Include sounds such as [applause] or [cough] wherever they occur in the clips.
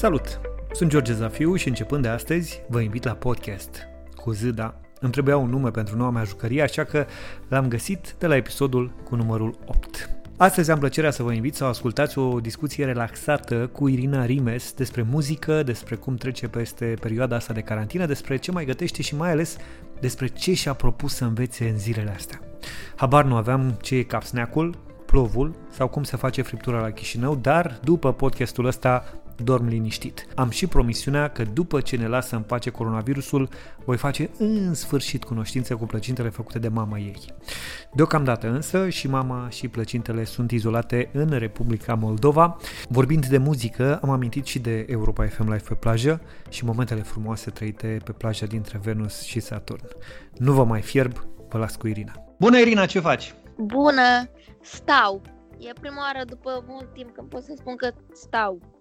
Salut! Sunt George Zafiu și începând de astăzi vă invit la podcast cu Zâda. Îmi trebuia un nume pentru noua mea jucărie, așa că l-am găsit de la episodul cu numărul 8. Astăzi am plăcerea să vă invit să ascultați o discuție relaxată cu Irina Rimes despre muzică, despre cum trece peste perioada asta de carantină, despre ce mai gătește și mai ales despre ce și-a propus să învețe în zilele astea. Habar nu aveam ce e capsneacul, plovul sau cum se face friptura la Chișinău, dar după podcastul ăsta dorm liniștit. Am și promisiunea că după ce ne lasă în pace coronavirusul, voi face în sfârșit cunoștință cu plăcintele făcute de mama ei. Deocamdată însă și mama și plăcintele sunt izolate în Republica Moldova. Vorbind de muzică, am amintit și de Europa FM Live pe plajă și momentele frumoase trăite pe plaja dintre Venus și Saturn. Nu vă mai fierb, vă las cu Irina. Bună Irina, ce faci? Bună! Stau. E prima oară după mult timp când pot să spun că stau.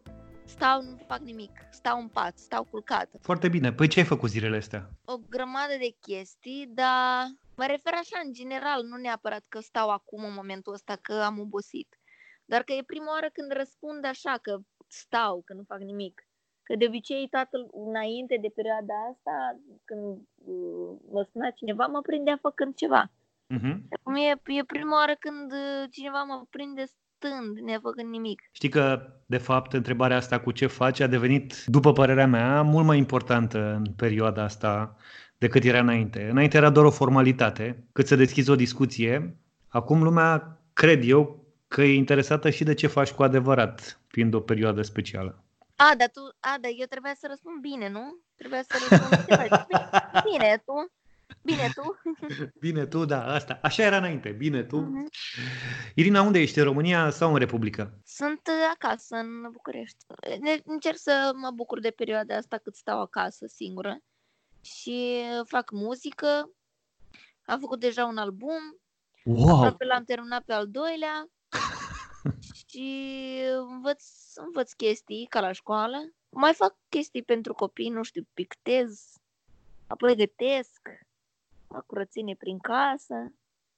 Stau, nu fac nimic. Stau în pat, stau culcată. Foarte bine. Păi ce ai făcut zilele astea? O grămadă de chestii, dar mă refer așa în general, nu neapărat că stau acum în momentul ăsta că am obosit. Dar că e prima oară când răspund așa, că stau, că nu fac nimic. Că de obicei tatăl înainte de perioada asta, când uh, mă suna cineva, mă prindea făcând ceva. Uh-huh. Acum e, e prima oară când uh, cineva mă prinde stând, nefăcând nimic. Știi că, de fapt, întrebarea asta cu ce faci a devenit, după părerea mea, mult mai importantă în perioada asta decât era înainte. Înainte era doar o formalitate, cât să deschizi o discuție. Acum lumea, cred eu, că e interesată și de ce faci cu adevărat, fiind o perioadă specială. A, dar tu, a, dar eu trebuia să răspund bine, nu? Trebuia să răspund [laughs] bine, tu? Bine tu? [laughs] Bine tu, da, asta. Așa era înainte. Bine tu. Uh-huh. Irina, unde ești? În România sau în Republică? Sunt uh, acasă, în București. Încerc să mă bucur de perioada asta cât stau acasă singură și fac muzică. Am făcut deja un album. Wow! L-am terminat pe al doilea. [laughs] și învăț, învăț chestii ca la școală. Mai fac chestii pentru copii, nu știu, pictez, apoi gătesc la curățenie prin casă.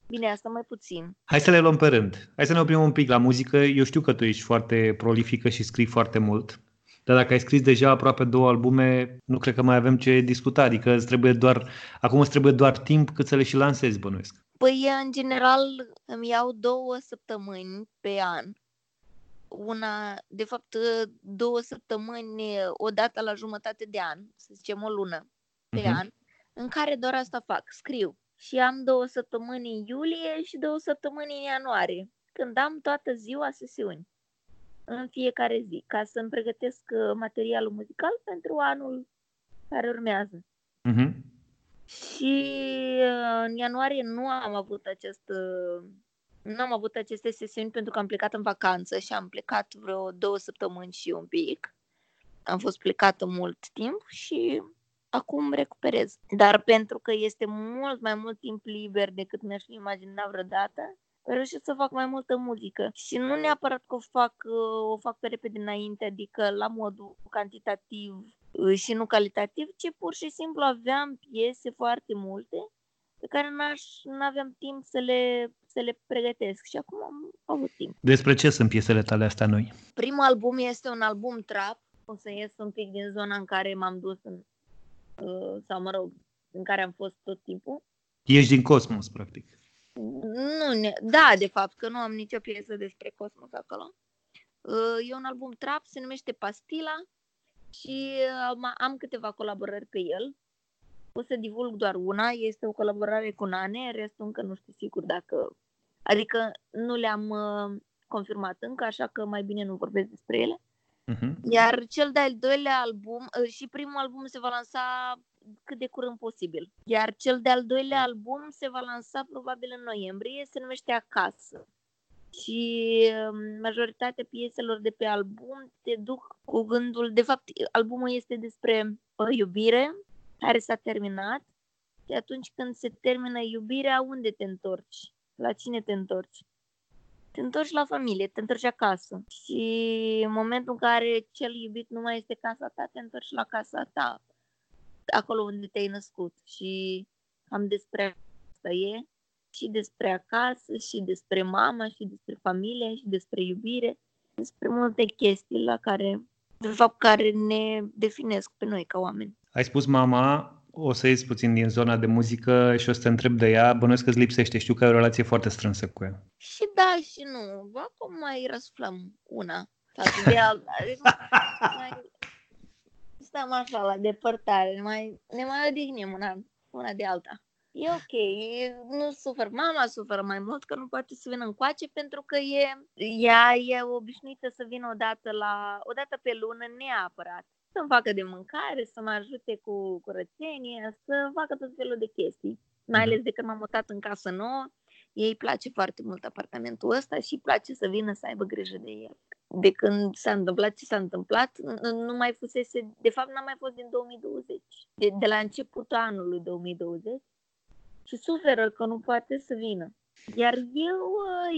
Bine, asta mai puțin. Hai să le luăm pe rând. Hai să ne oprim un pic la muzică. Eu știu că tu ești foarte prolifică și scrii foarte mult. Dar dacă ai scris deja aproape două albume, nu cred că mai avem ce discuta. Adică îți trebuie doar, acum îți trebuie doar timp cât să le și lansezi, bănuiesc. Păi, în general, îmi iau două săptămâni pe an. Una, de fapt, două săptămâni, o dată la jumătate de an, să zicem o lună pe uh-huh. an, în care doar asta fac, scriu. Și am două săptămâni în iulie și două săptămâni în ianuarie, când am toată ziua sesiuni în fiecare zi, ca să-mi pregătesc uh, materialul muzical pentru anul care urmează. Uh-huh. Și uh, în ianuarie nu am avut acest uh, nu am avut aceste sesiuni pentru că am plecat în vacanță și am plecat vreo două săptămâni și un pic. Am fost plecată mult timp și acum recuperez. Dar pentru că este mult mai mult timp liber decât mi-aș fi imaginat vreodată, reușesc să fac mai multă muzică. Și nu neapărat că o fac, o fac pe repede înainte, adică la modul cantitativ uh, și nu calitativ, ci pur și simplu aveam piese foarte multe pe care n-aș, n-aveam timp să le, să le pregătesc și acum am avut timp. Despre ce sunt piesele tale astea noi? Primul album este un album trap, o să ies un pic din zona în care m-am dus în Uh, sau mă rog, în care am fost tot timpul. Ești din cosmos, practic. Nu, ne- da, de fapt, că nu am nicio piesă despre cosmos acolo. Uh, e un album trap, se numește Pastila și uh, am câteva colaborări pe el. O să divulg doar una, este o colaborare cu Nane, restul încă nu știu sigur dacă... Adică nu le-am confirmat încă, așa că mai bine nu vorbesc despre ele. Uh-huh. Iar cel de-al doilea album uh, și primul album se va lansa cât de curând posibil. Iar cel de-al doilea album se va lansa probabil în noiembrie, se numește Acasă. Și um, majoritatea pieselor de pe album te duc cu gândul, de fapt albumul este despre o iubire care s-a terminat și atunci când se termină iubirea, unde te întorci? La cine te întorci? Te întorci la familie, te întorci acasă. Și în momentul în care cel iubit nu mai este casa ta, te întorci la casa ta, acolo unde te-ai născut. Și am despre asta e, și despre acasă, și despre mama, și despre familie, și despre iubire, despre multe chestii la care de fapt, care ne definesc pe noi ca oameni. Ai spus mama, o să ies puțin din zona de muzică și o să te întreb de ea. Bănuiesc că îți lipsește. Știu că ai o relație foarte strânsă cu ea. Și da și nu. Acum mai răsflăm una față de alta. Adică [laughs] mai stăm așa la depărtare, ne mai, ne mai odihnim una, una de alta. E ok, nu sufer. Mama suferă mai mult că nu poate să vină încoace pentru că e, ea e obișnuită să vină odată, la, odată pe lună neapărat. Să-mi facă de mâncare, să mă ajute cu curățenie, să facă tot felul de chestii. Mai mhm. ales de când m-am mutat în casă nouă, ei îi place foarte mult apartamentul ăsta și îi place să vină să aibă grijă de el. De când s-a întâmplat ce s-a întâmplat, nu mai fusese, de fapt n-a mai fost din 2020, de, de la începutul anului 2020 și suferă că nu poate să vină. Iar eu,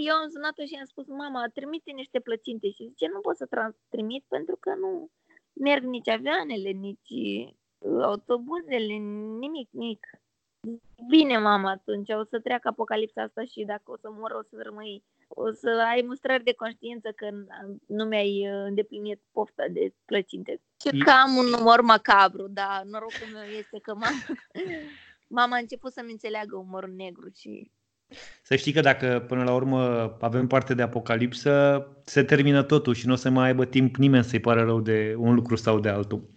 eu am sunat-o și am spus, mama, trimite niște plăcinte și zice, nu pot să trimit pentru că nu merg nici avioanele, nici autobuzele, nimic, nimic. Bine, mama, atunci o să treacă apocalipsa asta și dacă o să mor, o să rămâi, o să ai mustrări de conștiință că nu mi-ai uh, îndeplinit pofta de plăcinte. Și că am un umor macabru, dar norocul meu este că mama, [laughs] mama a început să-mi înțeleagă umorul negru și să știi că dacă până la urmă avem parte de apocalipsă, se termină totul și nu o să mai aibă timp nimeni să-i pară rău de un lucru sau de altul.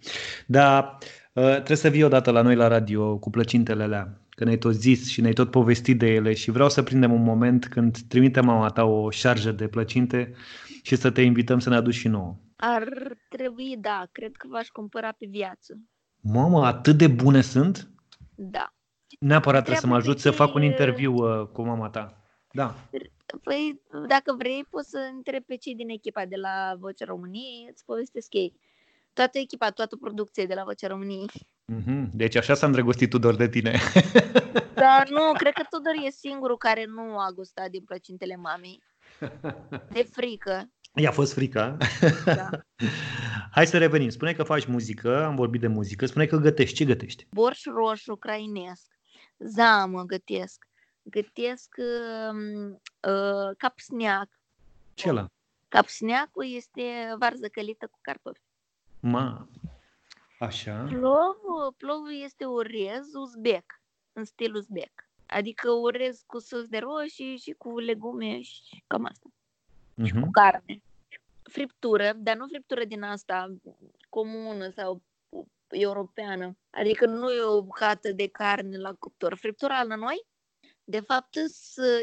Dar uh, trebuie să vii odată la noi la radio cu plăcintele alea, că ne-ai tot zis și ne-ai tot povestit de ele și vreau să prindem un moment când trimite mama ta o șarjă de plăcinte și să te invităm să ne aduci și nouă. Ar trebui, da, cred că v-aș cumpăra pe viață. Mamă, atât de bune sunt? Da. Neapărat trebuie să mă ajut să fac un interviu uh, cu mama ta. Da. Păi, dacă vrei, poți să întreb pe cei din echipa de la Vocea României, îți povestesc ei. Toată echipa, toată producția de la Vocea României. Mm-hmm. Deci așa s-a îndrăgostit Tudor de tine. [laughs] Dar nu, cred că Tudor e singurul care nu a gustat din plăcintele mamei. De frică. I-a fost frică. Da. [laughs] Hai să revenim. Spune că faci muzică, am vorbit de muzică. Spune că gătești. Ce gătești? Borș roșu ucrainesc zamă gătesc. Gătesc uh, uh, capsneac. Ce la? Capsneacul este varză călită cu cartofi. Ma, așa. Plovul, plovul este orez uzbec, în stil uzbec. Adică orez cu sos de roșii și cu legume și cam asta. Uh-huh. Și cu mhm. carne. Friptură, dar nu friptură din asta comună sau europeană. Adică nu e o bucată de carne la cuptor. Friptura la noi, de fapt,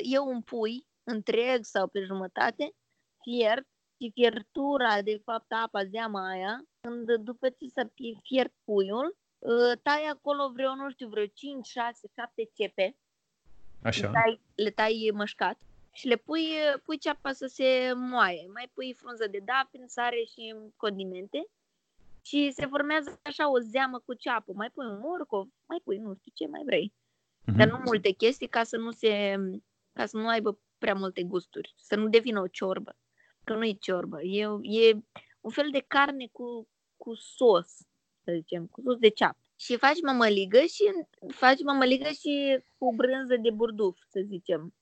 e un pui întreg sau pe jumătate, fiert, și fiertura, de fapt, apa, zeama aia, când după ce s-a fiert puiul, ă, tai acolo vreo, nu știu, vreo 5, 6, 7 cepe. Așa. Le tai, le tai mășcat și le pui, pui ceapa să se moaie. Mai pui frunză de dafin, sare și condimente și se formează așa o zeamă cu ceapă. Mai pui un morcov, mai pui nu știu ce mai vrei. Mm-hmm. Dar nu multe chestii ca să nu se ca să nu aibă prea multe gusturi, să nu devină o ciorbă. Că nu e ciorbă, e, e un fel de carne cu, cu sos, să zicem, cu sos de ceapă. Și faci mămăligă și faci mămăligă și cu brânză de burduf, să zicem.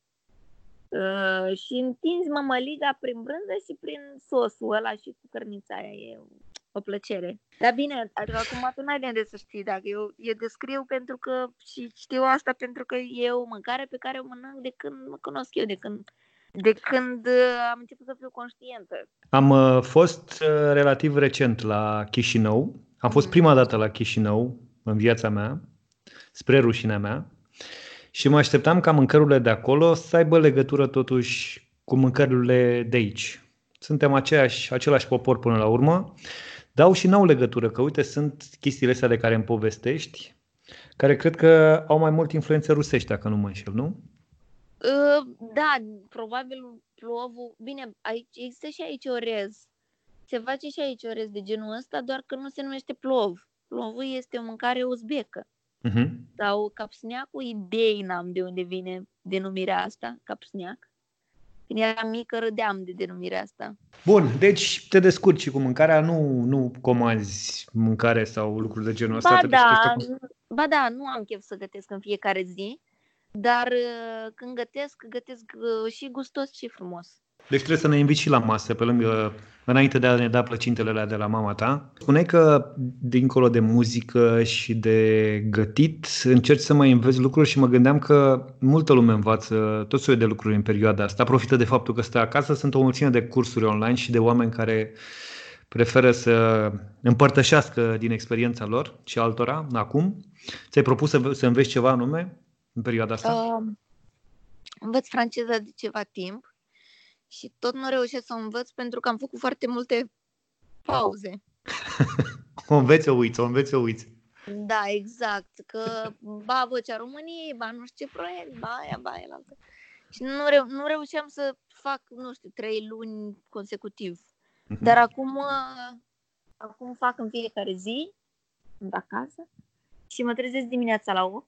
Uh, și întinzi mămăliga prin brânză și prin sosul ăla și cu cărnița aia. E o plăcere. Dar bine, adică acum tu n-ai de unde să știi dacă eu, eu descriu pentru că și știu asta pentru că e o mâncare pe care o mănânc de când mă cunosc eu, de când de când uh, am început să fiu conștientă. Am uh, fost uh, relativ recent la Chișinău. Am fost mm. prima dată la Chișinău în viața mea, spre rușinea mea. Și mă așteptam ca mâncărurile de acolo să aibă legătură totuși cu mâncărurile de aici. Suntem aceeași, același popor până la urmă dau și n-au legătură, că uite, sunt chestiile astea de care îmi povestești, care cred că au mai mult influențe rusești, dacă nu mă înșel, nu? Uh, da, probabil plovul... Bine, aici, există și aici orez. Se face și aici orez de genul ăsta, doar că nu se numește plov. Plovul este o mâncare uzbecă. Uh-huh. Sau capsneacul, idei n-am de unde vine denumirea asta, capsneac. Când eram mică, râdeam de denumirea asta. Bun, deci te descurci cu mâncarea, nu, nu comanzi mâncare sau lucruri de genul ăsta? Ba da, ba da, nu am chef să gătesc în fiecare zi, dar uh, când gătesc, gătesc uh, și gustos și frumos. Deci trebuie să ne inviți și la masă, pe lângă, înainte de a ne da plăcintele de la mama ta. Spuneai că, dincolo de muzică și de gătit, încerci să mai înveți lucruri și mă gândeam că multă lume învață tot soiul de lucruri în perioada asta. Profită de faptul că stă acasă, sunt o mulțime de cursuri online și de oameni care preferă să împărtășească din experiența lor și altora acum. Ți-ai propus să, să înveți ceva anume în perioada asta? Uh, învăț franceză de ceva timp și tot nu reușesc să o învăț pentru că am făcut foarte multe pauze. [laughs] o înveți, o uiți, o înveți, o uiți. Da, exact. Că ba vocea României, ba nu știu ce proiect, ba aia, ba aia, altă. Și nu, reu- nu reușeam să fac, nu știu, trei luni consecutiv. Uh-huh. Dar acum, acum fac în fiecare zi, sunt acasă și mă trezesc dimineața la 8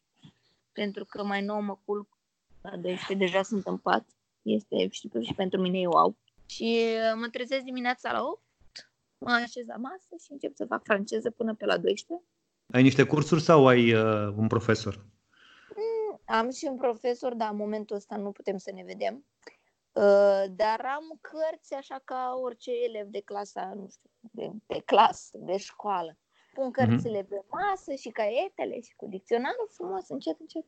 pentru că mai nou mă culc la 12, deja sunt în pat. Este și, și pentru mine e wow. Și uh, mă trezesc dimineața la 8, mă așez la masă și încep să fac franceză până pe la 12. Ai niște cursuri sau ai uh, un profesor? Mm, am și un profesor, dar în momentul ăsta nu putem să ne vedem. Uh, dar am cărți așa ca orice elev de clasa, nu știu, de, de clasă, de școală. Pun mhm. cărțile mm-hmm. pe masă și caietele și cu dicționarul frumos, încet, încet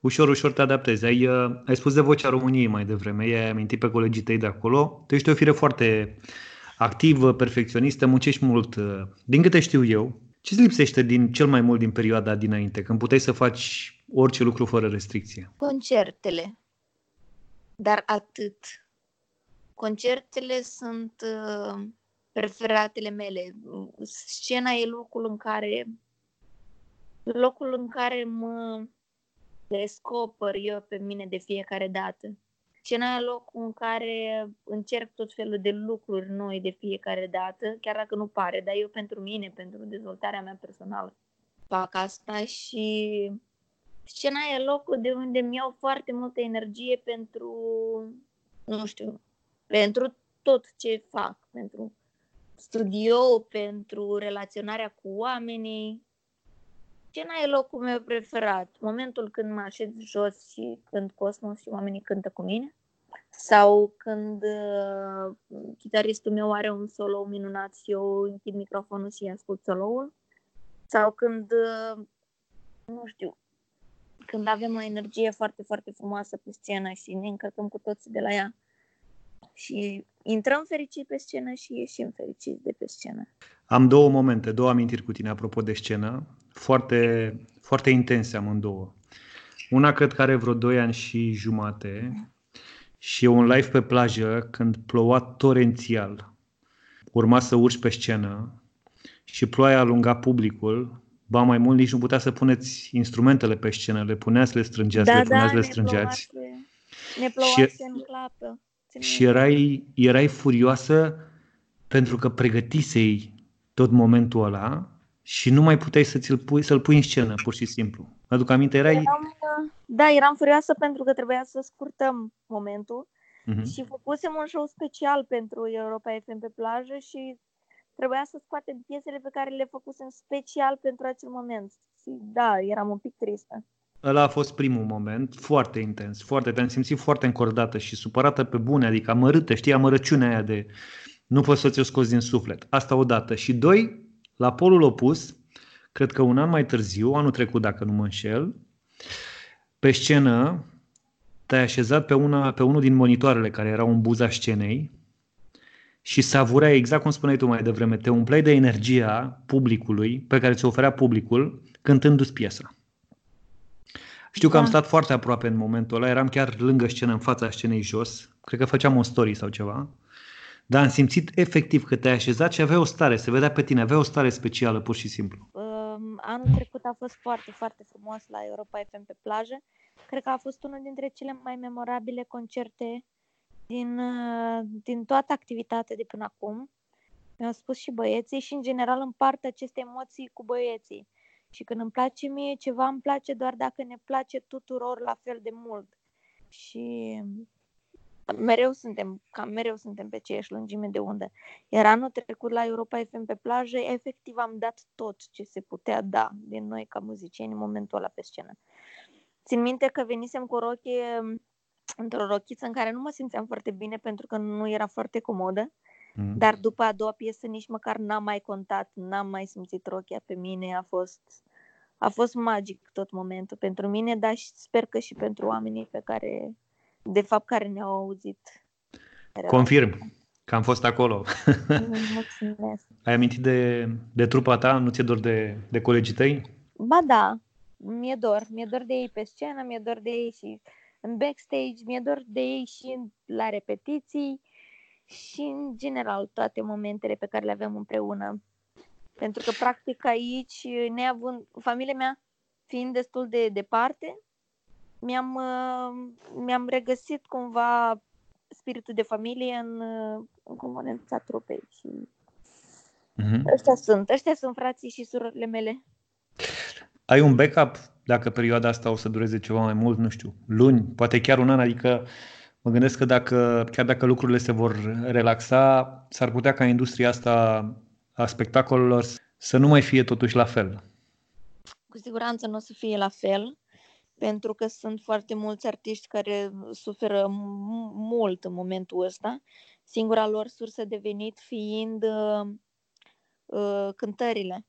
ușor, ușor te adaptezi. Ai, uh, ai spus de vocea României mai devreme, i-ai amintit pe colegii tăi de acolo. Tu ești o fire foarte activă, perfecționistă, muncești mult. Uh, din câte știu eu, ce îți lipsește din cel mai mult din perioada dinainte, când puteai să faci orice lucru fără restricție? Concertele. Dar atât. Concertele sunt uh, preferatele mele. Scena e locul în care locul în care mă descoper eu pe mine de fiecare dată. Și în aia locul în care încerc tot felul de lucruri noi de fiecare dată, chiar dacă nu pare, dar eu pentru mine, pentru dezvoltarea mea personală fac asta și scena e locul de unde mi iau foarte multă energie pentru, nu știu, pentru tot ce fac, pentru studio, pentru relaționarea cu oamenii, Scena e locul meu preferat. Momentul când mă așez jos și când Cosmos și oamenii cântă cu mine. Sau când uh, chitaristul meu are un solo minunat și eu închid microfonul și ascult solo-ul. Sau când, uh, nu știu, când avem o energie foarte, foarte frumoasă pe scenă și ne încărcăm cu toții de la ea. Și intrăm fericiți pe scenă și ieșim fericiți de pe scenă. Am două momente, două amintiri cu tine apropo de scenă, foarte, foarte intense amândouă. Una cred că are vreo 2 ani și jumate și e un live pe plajă când ploua torențial. Urma să urci pe scenă și ploaia alunga publicul, ba mai mult nici nu putea să puneți instrumentele pe scenă, le punea să le strângeați, da, le punea da, să le strângeați. Ne plouase și, în clapă. Și erai, erai furioasă pentru că pregătisei tot momentul ăla și nu mai puteai să ți-l pui, să-l pui în scenă, pur și simplu. Aduc aminte, erai... Eram, da, eram furioasă pentru că trebuia să scurtăm momentul uh-huh. și făcusem un show special pentru Europa FM pe plajă și trebuia să scoatem piesele pe care le făcusem special pentru acel moment. Și da, eram un pic tristă. Ăla a fost primul moment, foarte intens, foarte, te-am simțit foarte încordată și supărată pe bune, adică amărâtă, știi, amărăciunea aia de nu poți să ți-o scoți din suflet. Asta odată. Și doi, la polul opus, cred că un an mai târziu, anul trecut dacă nu mă înșel, pe scenă te-ai așezat pe, una, pe unul din monitoarele care erau în buza scenei și savurea exact cum spuneai tu mai devreme, te umpleai de energia publicului pe care ți-o oferea publicul cântându-ți piesa. Știu că da. am stat foarte aproape în momentul ăla, eram chiar lângă scenă, în fața scenei jos, cred că făceam o story sau ceva dar am simțit efectiv că te-ai așezat și avea o stare, se vedea pe tine, avea o stare specială, pur și simplu. Um, anul trecut a fost foarte, foarte frumos la Europa FM pe plajă. Cred că a fost unul dintre cele mai memorabile concerte din, uh, din toată activitatea de până acum. Mi-au spus și băieții și, în general, împart aceste emoții cu băieții. Și când îmi place mie ceva, îmi place doar dacă ne place tuturor la fel de mult. Și mereu suntem, cam mereu suntem pe aceeași lungime de undă. Iar anul trecut la Europa FM pe plajă, efectiv am dat tot ce se putea da din noi ca muzicieni în momentul ăla pe scenă. Țin minte că venisem cu o rochie într-o rochiță în care nu mă simțeam foarte bine pentru că nu era foarte comodă. Mm. Dar după a doua piesă nici măcar n-am mai contat, n-am mai simțit rochia pe mine, a fost, a fost magic tot momentul pentru mine, dar și sper că și pentru oamenii pe care, de fapt, care ne-au auzit. Confirm că am fost acolo. [laughs] Mulțumesc. Ai amintit de, de trupa ta? Nu ți-e dor de, de colegii tăi? Ba da, mi-e dor. Mi-e dor de ei pe scenă, mi-e dor de ei și în backstage, mi-e dor de ei și la repetiții și în general toate momentele pe care le avem împreună. Pentru că practic aici, neavând, familia mea fiind destul de departe, mi-am, uh, mi-am regăsit cumva spiritul de familie în, uh, în componența trupei și mm-hmm. ăștia sunt, ăștia sunt frații și surorile mele. Ai un backup dacă perioada asta o să dureze ceva mai mult, nu știu, luni, poate chiar un an, adică mă gândesc că dacă, chiar dacă lucrurile se vor relaxa, s-ar putea ca industria asta a spectacolelor să nu mai fie totuși la fel. Cu siguranță nu o să fie la fel, pentru că sunt foarte mulți artiști care suferă mult în momentul ăsta, singura lor sursă de venit fiind uh, uh, cântările.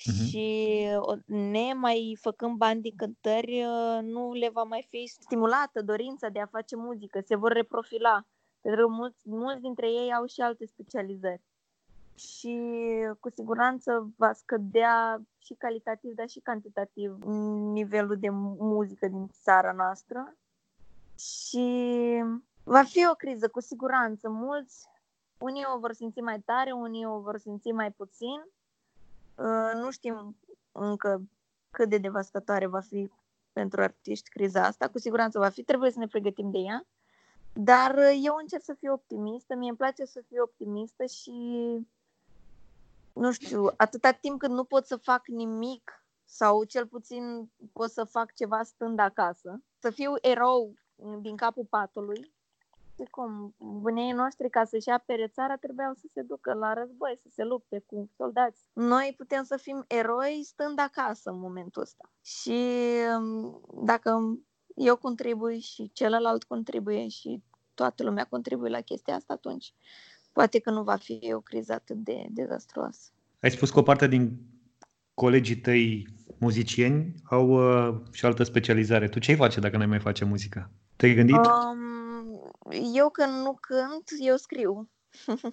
Uh-huh. Și ne mai făcând bani din cântări, uh, nu le va mai fi stimulată dorința de a face muzică, se vor reprofila. Pentru că mulți, mulți dintre ei au și alte specializări. Și cu siguranță va scădea și calitativ, dar și cantitativ nivelul de muzică din țara noastră. Și va fi o criză, cu siguranță. Mulți, unii o vor simți mai tare, unii o vor simți mai puțin Uh, nu știm încă cât de devastatoare va fi pentru artiști criza asta. Cu siguranță va fi, trebuie să ne pregătim de ea. Dar uh, eu încerc să fiu optimistă, mie îmi place să fiu optimistă și nu știu, atâta timp cât nu pot să fac nimic sau cel puțin pot să fac ceva stând acasă, să fiu erou din capul patului, știi cum, bunii noștri ca să-și apere țara trebuiau să se ducă la război, să se lupte cu soldați. Noi putem să fim eroi stând acasă în momentul ăsta. Și um, dacă eu contribui și celălalt contribuie și toată lumea contribuie la chestia asta, atunci poate că nu va fi o criză atât de dezastruoasă. Ai spus că o parte din colegii tăi muzicieni au uh, și o altă specializare. Tu ce-ai face dacă n-ai mai face muzică? Te-ai gândit? Um, eu când nu cânt, eu scriu. [laughs]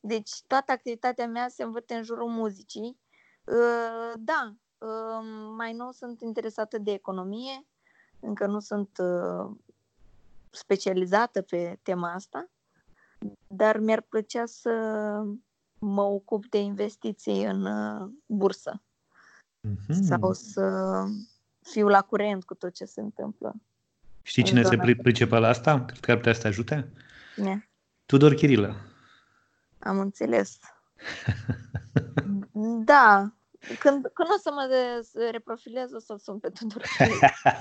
deci toată activitatea mea se învârte în jurul muzicii. Uh, da, uh, mai nou sunt interesată de economie, încă nu sunt uh, specializată pe tema asta, dar mi-ar plăcea să mă ocup de investiții în bursă mm-hmm. sau să fiu la curent cu tot ce se întâmplă. Știi cine se pricepe la asta? Cred că ar putea să te ajute? Ne. Tudor Chirilă. Am înțeles. [laughs] da. Când, când o să mă de, reprofilez, o să-l sun pe Tudor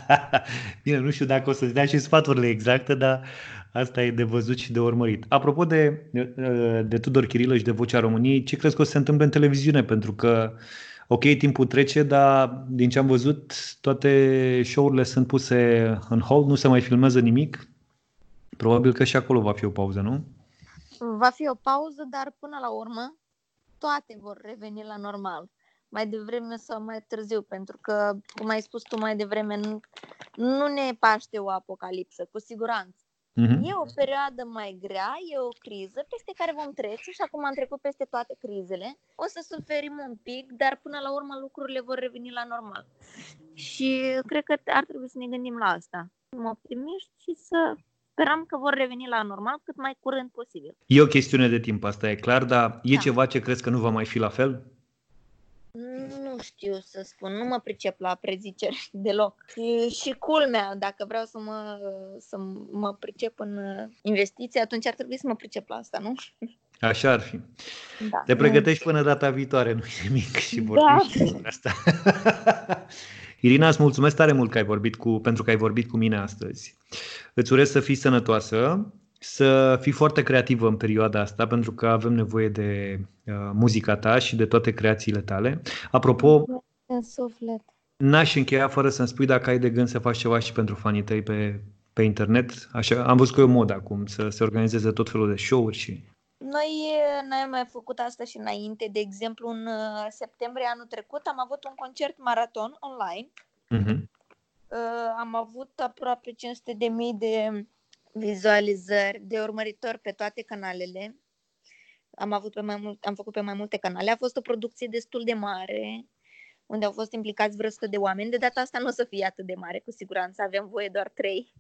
[laughs] Bine, nu știu dacă o să-ți dea și sfaturile exacte, dar asta e de văzut și de urmărit. Apropo de, de, de Tudor Chirilă și de Vocea României, ce crezi că o să se întâmple în televiziune? Pentru că uh, ok, timpul trece, dar din ce am văzut, toate show-urile sunt puse în hold, nu se mai filmează nimic. Probabil că și acolo va fi o pauză, nu? Va fi o pauză, dar până la urmă toate vor reveni la normal. Mai devreme sau mai târziu, pentru că, cum ai spus tu mai devreme, nu, nu ne paște o apocalipsă, cu siguranță. Uh-huh. E o perioadă mai grea, e o criză peste care vom trece și acum am trecut peste toate crizele. O să suferim un pic, dar până la urmă lucrurile vor reveni la normal. Și cred că ar trebui să ne gândim la asta. Mă optimiști și să sperăm că vor reveni la normal cât mai curând posibil. E o chestiune de timp, asta e clar, dar e da. ceva ce crezi că nu va mai fi la fel? Nu știu să spun, nu mă pricep la preziceri [laughs] deloc. Și, și culmea, dacă vreau să mă, să mă pricep în investiții, atunci ar trebui să mă pricep la asta, nu? Așa ar fi. Da. Te pregătești până data viitoare, [laughs] nu e nimic și vorbim da. despre asta. [laughs] Irina, îți mulțumesc tare mult că ai vorbit cu, pentru că ai vorbit cu mine astăzi. Îți urez să fii sănătoasă, să fii foarte creativă în perioada asta, pentru că avem nevoie de uh, muzica ta și de toate creațiile tale. Apropo, în suflet. n-aș încheia fără să-mi spui dacă ai de gând să faci ceva și pentru fanii tăi pe, pe pe internet? Așa, am văzut că e o mod acum să se organizeze tot felul de show-uri și... Noi, noi am mai făcut asta și înainte. De exemplu, în uh, septembrie anul trecut am avut un concert maraton online. Uh-huh. Am avut aproape 500 de mii de vizualizări, de urmăritori pe toate canalele. Am, avut pe mai mult, am făcut pe mai multe canale. A fost o producție destul de mare, unde au fost implicați vreo de oameni. De data asta nu o să fie atât de mare, cu siguranță. Avem voie doar trei.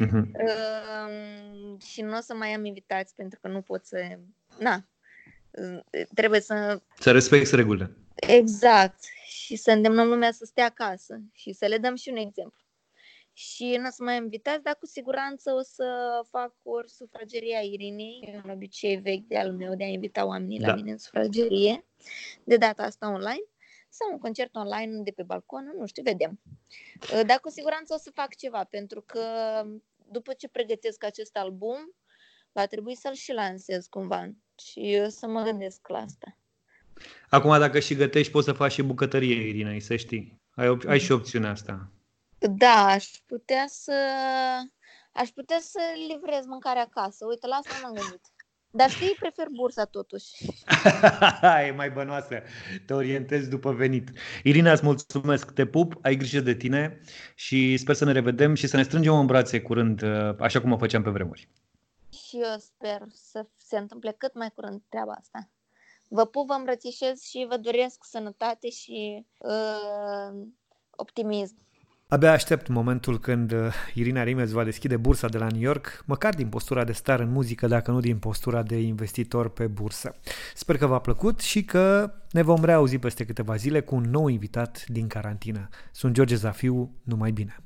Uh-huh. Uh, și nu o să mai am invitați pentru că nu pot să... Na, trebuie să... Să respecti regulile. Exact. Și să îndemnăm lumea să stea acasă și să le dăm și un exemplu. Și nu o să mai invitați, dar cu siguranță o să fac ori sufrageria Irinei, e un obicei vechi de al meu de a invita oamenii da. la mine în sufragerie, de data asta online, sau un concert online de pe balcon, nu știu, vedem. Dar cu siguranță o să fac ceva, pentru că după ce pregătesc acest album, va trebui să-l și lansez cumva și eu să mă gândesc la asta. Acum, dacă și gătești, poți să faci și bucătărie, Irina, să știi. Ai, ai și opțiunea asta. Da, aș putea să aș putea să livrez mâncare acasă. Uite, la asta m-am gândit. Dar știi, prefer bursa totuși. [laughs] e mai bănoasă. Te orientezi după venit. Irina, îți mulțumesc. Te pup, ai grijă de tine și sper să ne revedem și să ne strângem în brațe curând, așa cum o făceam pe vremuri. Și eu sper să se întâmple cât mai curând treaba asta. Vă pup, vă îmbrățișez și vă doresc sănătate și uh, optimism. Abia aștept momentul când uh, Irina Rimes va deschide bursa de la New York, măcar din postura de star în muzică, dacă nu din postura de investitor pe bursă. Sper că v-a plăcut și că ne vom reauzi peste câteva zile cu un nou invitat din carantină. Sunt George Zafiu, numai bine!